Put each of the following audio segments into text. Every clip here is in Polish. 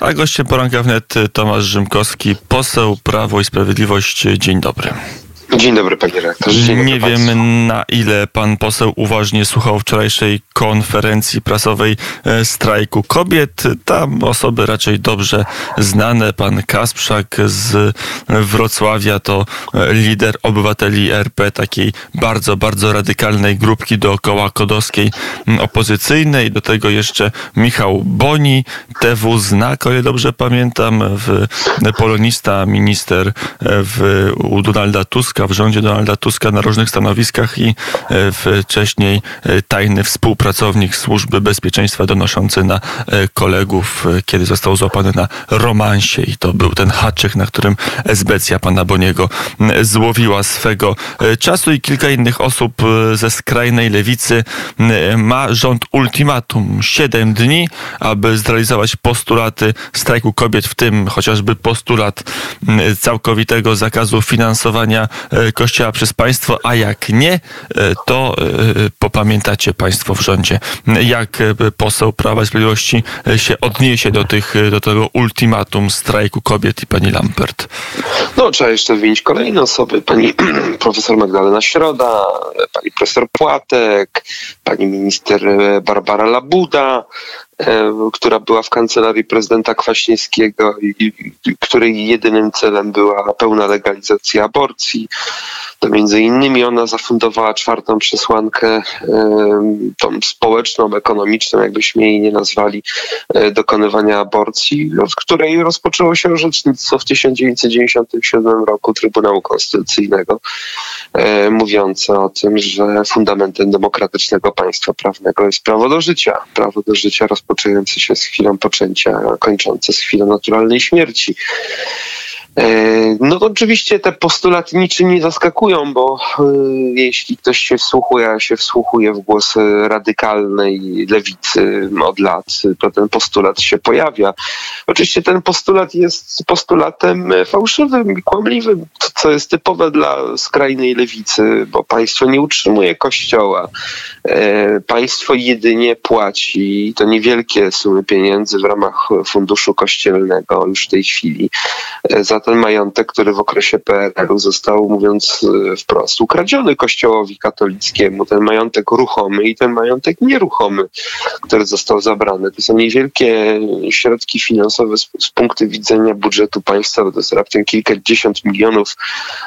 A gościem poranka wnet Tomasz Rzymkowski, poseł Prawo i Sprawiedliwość. Dzień dobry. Dzień dobry, panie redaktorze. Dzień Nie wiem na ile pan poseł uważnie słuchał wczorajszej konferencji prasowej e, strajku kobiet. Tam osoby raczej dobrze znane. Pan Kasprzak z Wrocławia to e, lider obywateli RP, takiej bardzo, bardzo radykalnej grupki dookoła kodowskiej opozycyjnej. Do tego jeszcze Michał Boni, TW Znak, o ile dobrze pamiętam, w, polonista, minister e, w, u Donalda Tuska Tuska, w rządzie Donalda Tuska na różnych stanowiskach i e, wcześniej e, tajny współpracownik Służby Bezpieczeństwa donoszący na e, kolegów, kiedy został złapany na romansie i to był ten haczyk, na którym esbecja pana Boniego złowiła swego czasu i kilka innych osób ze skrajnej lewicy ma rząd ultimatum. Siedem dni, aby zrealizować postulaty strajku kobiet, w tym chociażby postulat całkowitego zakazu finansowania Kościoła przez państwo, a jak nie, e, to e, popamiętacie państwo w rządzie, jak poseł Prawa i Sprawiedliwości się odniesie do, tych, do tego ultimatum strajku kobiet i pani Lampert. No, trzeba jeszcze wymienić kolejne osoby. Pani profesor Magdalena Środa, pani profesor Płatek, pani minister Barbara Labuda, która była w kancelarii prezydenta Kwaśniewskiego i której jedynym celem była pełna legalizacja aborcji to między innymi ona zafundowała czwartą przesłankę, tą społeczną, ekonomiczną, jakbyśmy jej nie nazwali, e, dokonywania aborcji, od której rozpoczęło się orzecznictwo w 1997 roku Trybunału Konstytucyjnego, e, mówiące o tym, że fundamentem demokratycznego państwa prawnego jest prawo do życia. Prawo do życia rozpoczynające się z chwilą poczęcia, kończące z chwilą naturalnej śmierci. E, no to oczywiście te postulaty niczym nie zaskakują, bo e, jeśli ktoś się wsłuchuje, a się wsłuchuje w głos radykalnej lewicy od lat, to ten postulat się pojawia. Oczywiście ten postulat jest postulatem fałszywym i kłamliwym, co jest typowe dla skrajnej lewicy, bo państwo nie utrzymuje kościoła. E, państwo jedynie płaci to niewielkie sumy pieniędzy w ramach funduszu kościelnego już w tej chwili za ten majątek, który w okresie PRL-u został, mówiąc e, wprost, ukradziony Kościołowi katolickiemu, ten majątek ruchomy i ten majątek nieruchomy, który został zabrany. To są niewielkie środki finansowe z, z punktu widzenia budżetu państwa, to jest raptem kilkadziesiąt milionów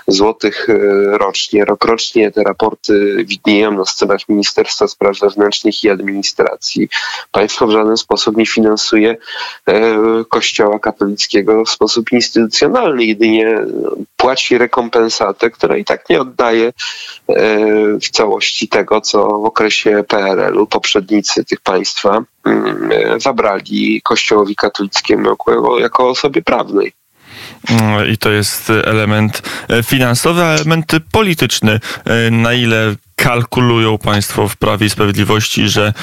złotych e, rocznie. Rokrocznie te raporty widnieją na stronach Ministerstwa Spraw Wewnętrznych i Administracji. Państwo w żaden sposób nie finansuje e, Kościoła katolickiego w sposób instytucjonalny jedynie płaci rekompensatę, która i tak nie oddaje e, w całości tego, co w okresie PRL-u poprzednicy tych państwa mm, e, zabrali Kościołowi katolickiemu jako, jako osobie prawnej. Mm, I to jest element e, finansowy, a element polityczny. Na ile kalkulują państwo w Prawie i Sprawiedliwości, że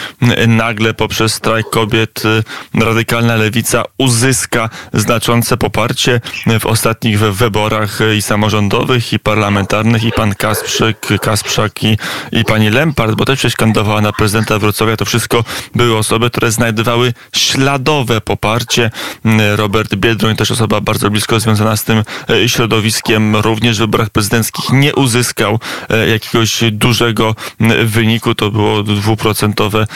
nagle poprzez strajk kobiet y, radykalna lewica uzyska znaczące poparcie w ostatnich wyborach i samorządowych, i parlamentarnych, i pan Kasprzyk, Kasprzak i, i pani Lempart, bo też przecież kandydowała na prezydenta Wrocławia. To wszystko były osoby, które znajdowały śladowe poparcie. Robert Biedroń, też osoba bardzo blisko związana z tym y, środowiskiem, również w wyborach prezydenckich nie uzyskał y, jakiegoś dużego dużego wyniku. To było dwuprocentowe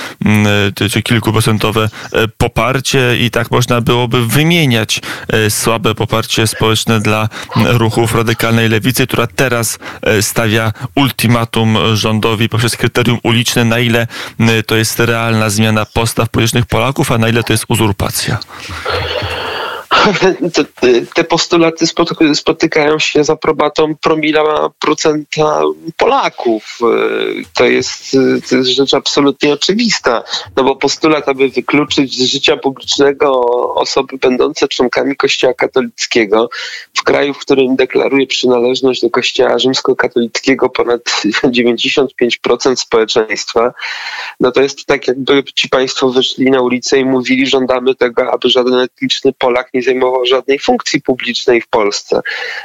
czy kilkuprocentowe e, poparcie i tak można byłoby wymieniać e, słabe poparcie społeczne dla ruchów radykalnej lewicy, która teraz e, stawia ultimatum rządowi poprzez kryterium uliczne, na ile to jest realna zmiana postaw politycznych Polaków, a na ile to jest uzurpacja. te postulaty spotykają się z aprobatą promila procenta Polaków. To jest, to jest rzecz absolutnie oczywista, no bo postulat, aby wykluczyć z życia publicznego osoby będące członkami Kościoła katolickiego w kraju, w którym deklaruje przynależność do Kościoła rzymskokatolickiego ponad 95% społeczeństwa, no to jest tak, jakby ci państwo wyszli na ulicę i mówili, żądamy tego, aby żaden etniczny Polak nie zajmował żadnej funkcji publicznej w Polsce.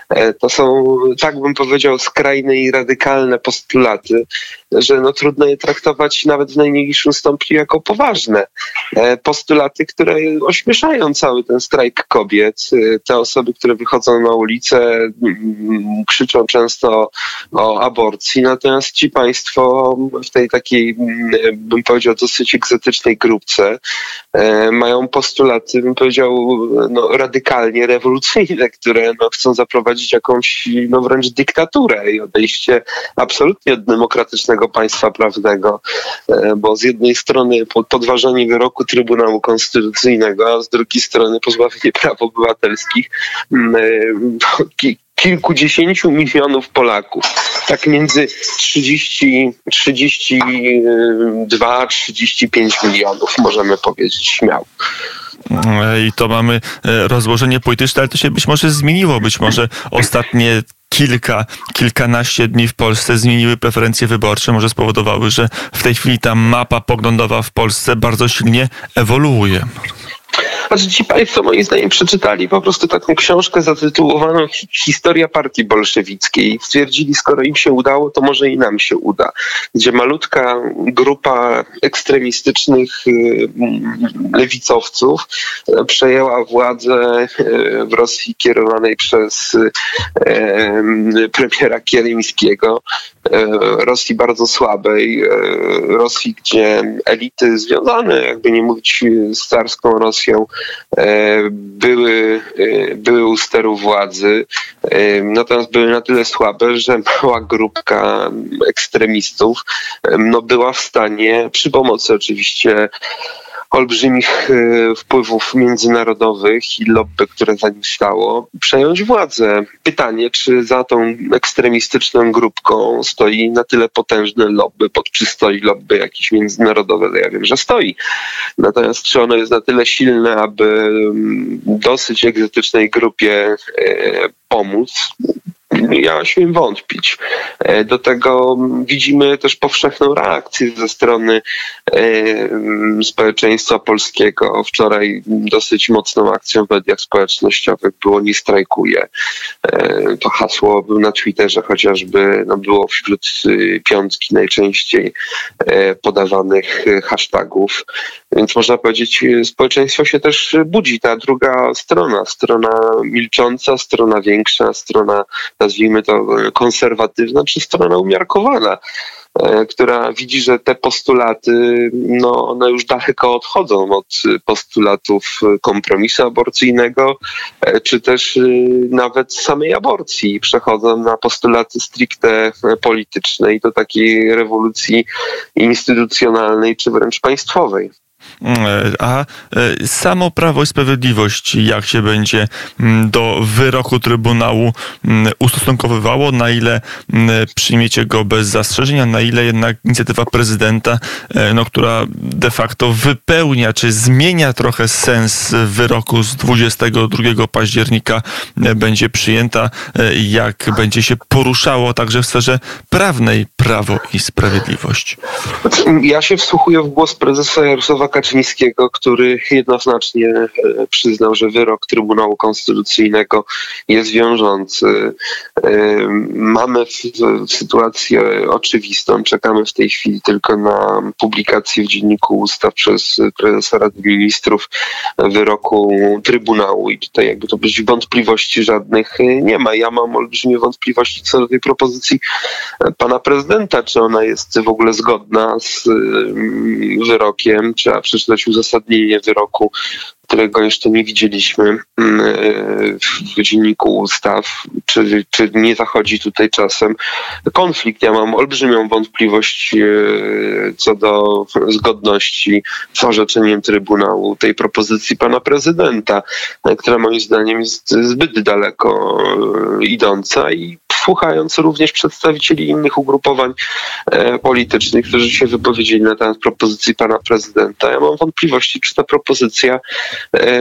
E, to są, tak bym powiedział, skrajne i radykalne postulaty, że no trudno je traktować nawet w najmniejszym stopniu jako poważne. E, postulaty, które ośmieszają cały ten strajk kobiet. E, te osoby, które wychodzą na ulicę, mm, krzyczą często o aborcji, natomiast ci państwo w tej takiej, mm, bym powiedział, dosyć egzotycznej grupce mają postulaty, bym powiedział, no, radykalnie rewolucyjne, które no, chcą zaprowadzić jakąś no, wręcz dyktaturę i odejście absolutnie od demokratycznego państwa prawnego, e, bo z jednej strony podważanie wyroku Trybunału Konstytucyjnego, a z drugiej strony pozbawienie praw obywatelskich mm, e, kilkudziesięciu milionów Polaków. Tak między 30, 32, 35 milionów możemy powiedzieć śmiało. I to mamy e, rozłożenie polityczne, ale to się być może zmieniło. Być może ostatnie kilka, kilkanaście dni w Polsce zmieniły preferencje wyborcze, może spowodowały, że w tej chwili ta mapa poglądowa w Polsce bardzo silnie ewoluuje. Znaczy ci Państwo moim zdaniem przeczytali po prostu taką książkę zatytułowaną Historia Partii Bolszewickiej i stwierdzili, skoro im się udało, to może i nam się uda. Gdzie malutka grupa ekstremistycznych y, lewicowców przejęła władzę e, w Rosji kierowanej przez e, premiera Kierymskiego, Rosji bardzo słabej, Rosji, gdzie elity związane, jakby nie mówić z carską Rosją, E, były, e, były u steru władzy, e, natomiast były na tyle słabe, że mała grupka ekstremistów no, była w stanie przy pomocy oczywiście olbrzymich e, wpływów międzynarodowych i lobby, które za nim stało, przejąć władzę. Pytanie, czy za tą ekstremistyczną grupką stoi na tyle potężne lobby, pod, czy stoi lobby jakieś międzynarodowe, ja wiem, że stoi. Natomiast czy ono jest na tyle silne, aby mm, dosyć egzotycznej grupie e, pomóc? Ja śmiem wątpić. E, do tego widzimy też powszechną reakcję ze strony e, społeczeństwa polskiego. Wczoraj dosyć mocną akcją w mediach społecznościowych było nie strajkuje. E, to hasło na Twitterze chociażby no, było wśród y, piątki najczęściej podawanych hashtagów. Więc można powiedzieć, społeczeństwo się też budzi. Ta druga strona, strona milcząca, strona większa, strona nazwijmy to konserwatywna, czy strona umiarkowana, e, która widzi, że te postulaty, no, one już daleko odchodzą od postulatów kompromisu aborcyjnego, e, czy też e, nawet samej aborcji. Przechodzą na postulaty stricte polityczne i do takiej rewolucji instytucjonalnej, czy wręcz państwowej. Mm, a e, samo Prawo i Sprawiedliwość, jak się będzie mm, do wyroku Trybunału mm, ustosunkowywało, na ile przyjmiecie go bez zastrzeżenia, na ile jednak inicjatywa prezydenta, e, no, która de facto wypełnia, czy zmienia trochę sens wyroku z 22 października, e, będzie przyjęta, jak będzie się poruszało także w sferze prawnej Prawo i Sprawiedliwość. Ja się wsłuchuję w głos prezesa Jarosława Kaczyńskiego, który jednoznacznie e, przyznał, że wyrok Trybunału Konstytucyjnego jest wiążący. E, mamy sytuację oczywistą. Czekamy w tej chwili tylko na publikację w Dzienniku Ustaw przez prezesa Rady Ministrów wyroku Trybunału i tutaj jakby to być wątpliwości żadnych nie ma. Ja mam olbrzymie wątpliwości co do tej propozycji pana prezydenta, czy ona jest w ogóle zgodna z wyrokiem. Trzeba przeczytać uzasadnienie wyroku, którego jeszcze nie widzieliśmy mm, w dzienniku ustaw, czy, czy nie zachodzi tutaj czasem konflikt. Ja mam olbrzymią wątpliwość e, co do zgodności z orzeczeniem Trybunału tej propozycji pana prezydenta, która moim zdaniem jest zbyt daleko idąca i słuchając również przedstawicieli innych ugrupowań e, politycznych, którzy się wypowiedzieli na temat propozycji pana prezydenta. Ja mam wątpliwości, czy ta propozycja e,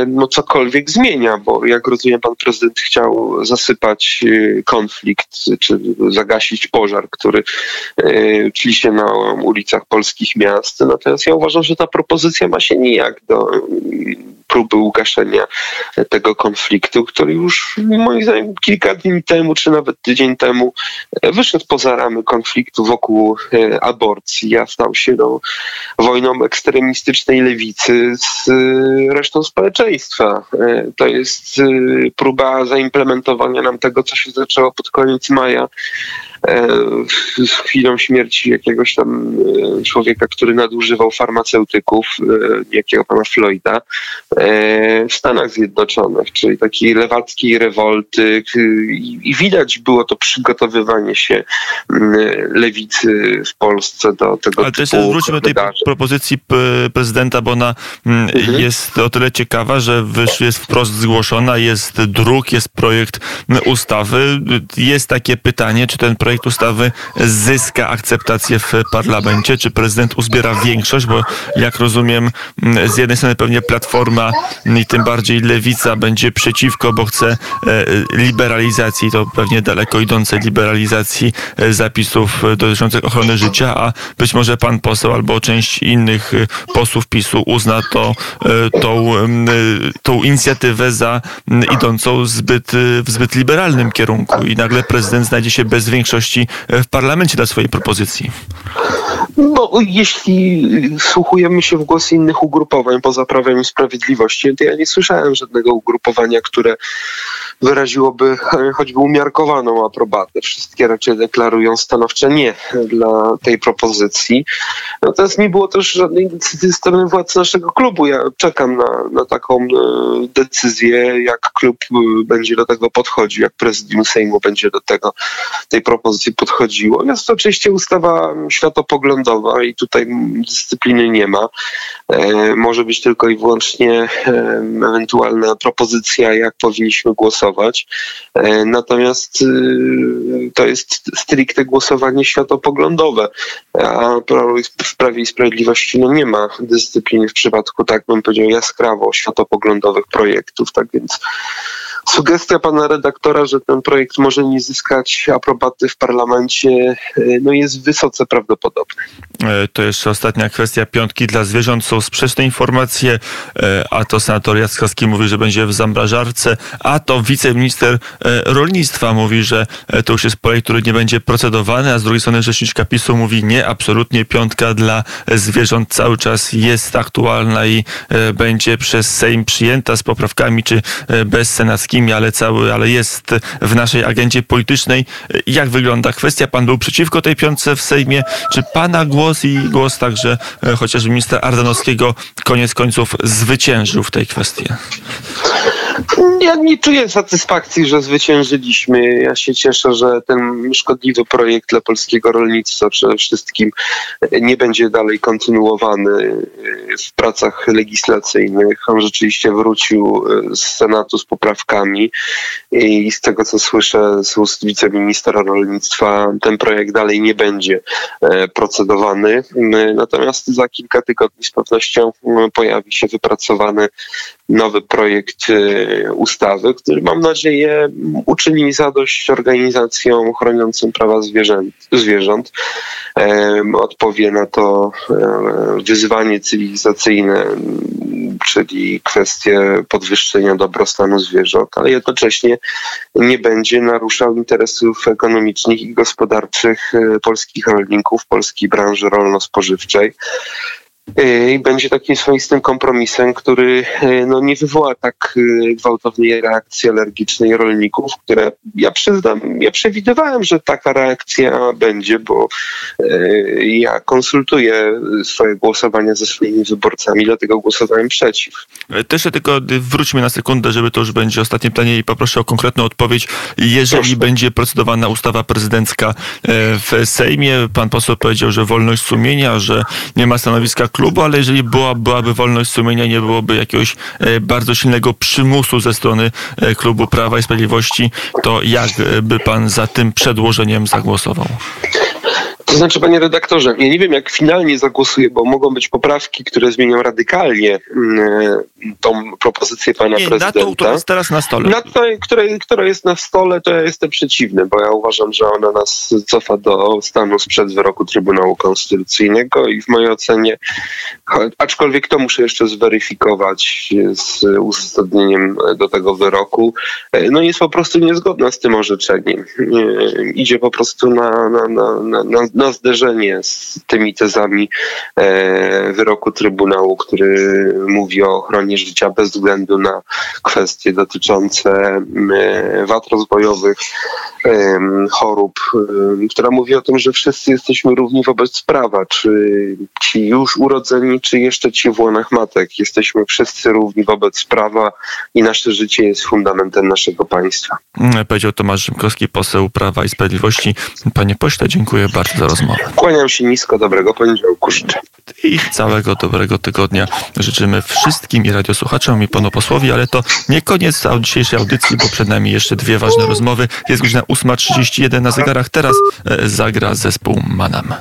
no, cokolwiek zmienia, bo jak rozumiem, pan prezydent chciał zasypać e, konflikt, czy zagasić pożar, który tli się na ulicach polskich miast. Natomiast ja uważam, że ta propozycja ma się nijak do próby ugaszenia tego konfliktu, który już moim zdaniem kilka dni temu, czy nawet tydzień temu wyszedł poza ramy konfliktu wokół aborcji, a stał się no, wojną ekstremistycznej lewicy z resztą społeczeństwa. To jest próba zaimplementowania nam tego, co się zaczęło pod koniec maja E, z chwilą śmierci jakiegoś tam e, człowieka, który nadużywał farmaceutyków, e, jakiego pana Floyda, w Stanach Zjednoczonych, czyli takiej lewackiej rewolty i widać było to przygotowywanie się lewicy w Polsce do tego Ale też wróćmy do tej propozycji prezydenta, bo ona mhm. jest o tyle ciekawa, że jest wprost zgłoszona, jest druk, jest projekt ustawy. Jest takie pytanie, czy ten projekt projekt ustawy zyska akceptację w parlamencie? Czy prezydent uzbiera większość? Bo jak rozumiem, z jednej strony pewnie Platforma i tym bardziej Lewica będzie przeciwko, bo chce e, liberalizacji, to pewnie daleko idącej liberalizacji e, zapisów dotyczących ochrony życia, a być może pan poseł albo część innych e, posłów PiSu uzna to, tą, tą inicjatywę za idącą zbyt, w zbyt liberalnym kierunku i nagle prezydent znajdzie się bez większości większości e, w parlamencie dla swojej propozycji? No, jeśli wsłuchujemy się w głosy innych ugrupowań poza Prawem i Sprawiedliwości, to ja nie słyszałem żadnego ugrupowania, które wyraziłoby choćby umiarkowaną aprobatę. Wszystkie raczej deklarują stanowcze nie dla tej propozycji. Natomiast nie było też żadnej decyzji ze strony władz naszego klubu. Ja czekam na, na taką e, decyzję, jak klub e, będzie do tego podchodził, jak prezydium Sejmu będzie do tego, tej propozycji podchodziło. Jest to oczywiście ustawa światopoglądowa i tutaj dyscypliny nie ma. E, może być tylko i wyłącznie ewentualna propozycja, jak powinniśmy głosować. E, natomiast to jest stricte głosowanie światopoglądowe, a w Prawie i Sprawiedliwości no nie ma dyscypliny w przypadku, tak bym powiedział, jaskrawo światopoglądowych projektów, tak więc Sugestia pana redaktora, że ten projekt może nie zyskać aprobaty w parlamencie, e, no jest wysoce prawdopodobny. E, to jeszcze ostatnia kwestia. Piątki dla zwierząt są sprzeczne informacje, e, a to senator Jackowski mówi, że będzie w zamrażarce, a to wiceminister rolnictwa mówi, że to już jest projekt, który nie będzie procedowany, a z drugiej strony rzeczniczka PiSu mówi nie, absolutnie piątka dla zwierząt cały czas jest aktualna i będzie przez Sejm przyjęta z poprawkami czy bez senackich ale cały, ale jest w naszej agendzie politycznej. Jak wygląda kwestia? Pan był przeciwko tej piątce w Sejmie. Czy pana głos i głos także e, chociażby ministra Ardanowskiego koniec końców zwyciężył w tej kwestii? Ja nie czuję satysfakcji, że zwyciężyliśmy. Ja się cieszę, że ten szkodliwy projekt dla polskiego rolnictwa przede wszystkim nie będzie dalej kontynuowany w pracach legislacyjnych. On rzeczywiście wrócił z Senatu z poprawkami i z tego co słyszę z ust wiceministra rolnictwa, ten projekt dalej nie będzie e, procedowany. Natomiast za kilka tygodni z pewnością pojawi się wypracowany nowy projekt e, ustawy, który mam nadzieję uczyni zadość organizacjom chroniącym prawa zwierzęt, zwierząt. Odpowie na to wyzwanie cywilizacyjne, czyli kwestie podwyższenia dobrostanu zwierząt, ale jednocześnie nie będzie naruszał interesów ekonomicznych i gospodarczych e, polskich rolników, polskiej branży rolno-spożywczej. Y, i będzie takim swoistym kompromisem, który y, no, nie wywoła tak y, gwałtownej reakcji alergicznej rolników, które ja przyznam, ja przewidywałem, że taka reakcja będzie, bo ja konsultuję swoje głosowania ze swoimi wyborcami, dlatego głosowałem przeciw. E, też tylko wróćmy na sekundę, żeby to już będzie ostatnie pytanie i poproszę o konkretną odpowiedź. Jeżeli Proszę. będzie procedowana ustawa prezydencka e, w Sejmie, pan poseł powiedział, że wolność sumienia, że nie ma stanowiska klubu, ale jeżeli była, byłaby wolność sumienia, nie byłoby jakiegoś e, bardzo silnego przymusu ze strony e, klubu Prawa i Sprawiedliwości, to jak by pan za tym przedłożeniem zagłosował? To znaczy, panie redaktorze, ja nie wiem, jak finalnie zagłosuję, bo mogą być poprawki, które zmienią radykalnie mm, tą propozycję pana Nie, prezydenta. na to, która jest teraz na stole. Na to, które, która jest na stole, to ja jestem przeciwny, bo ja uważam, że ona nas cofa do stanu sprzed wyroku Trybunału Konstytucyjnego i w mojej ocenie, aczkolwiek to muszę jeszcze zweryfikować z uzasadnieniem do tego wyroku, e, no jest po prostu niezgodna z tym orzeczeniem. Nie, Idzie po prostu na, na, na, na, na, zderzenie z tymi tezami e, wyroku Trybunału, który mówi o ochronie życia bez względu na kwestie dotyczące e, wad rozwojowych, em, chorób, która mówi o tym, że wszyscy jesteśmy równi wobec prawa, czy ci już urodzeni, czy jeszcze ci w łonach matek. Jesteśmy wszyscy równi wobec prawa i nasze życie jest fundamentem naszego państwa. Mm, Powiedział Tomasz Rzymkowski, poseł Prawa i Sprawiedliwości. Panie pośle, dziękuję bardzo za rozmowę. Kłaniam się nisko, dobrego poniedziałku życzę. I całego dobrego tygodnia życzymy wszystkim i radiosłuchaczom i panu posłowi, ale to nie koniec dzisiejszej audycji, bo przed nami jeszcze dwie ważne rozmowy. Jest godzina 8.31 na zegarach. Teraz e, zagra zespół Manam.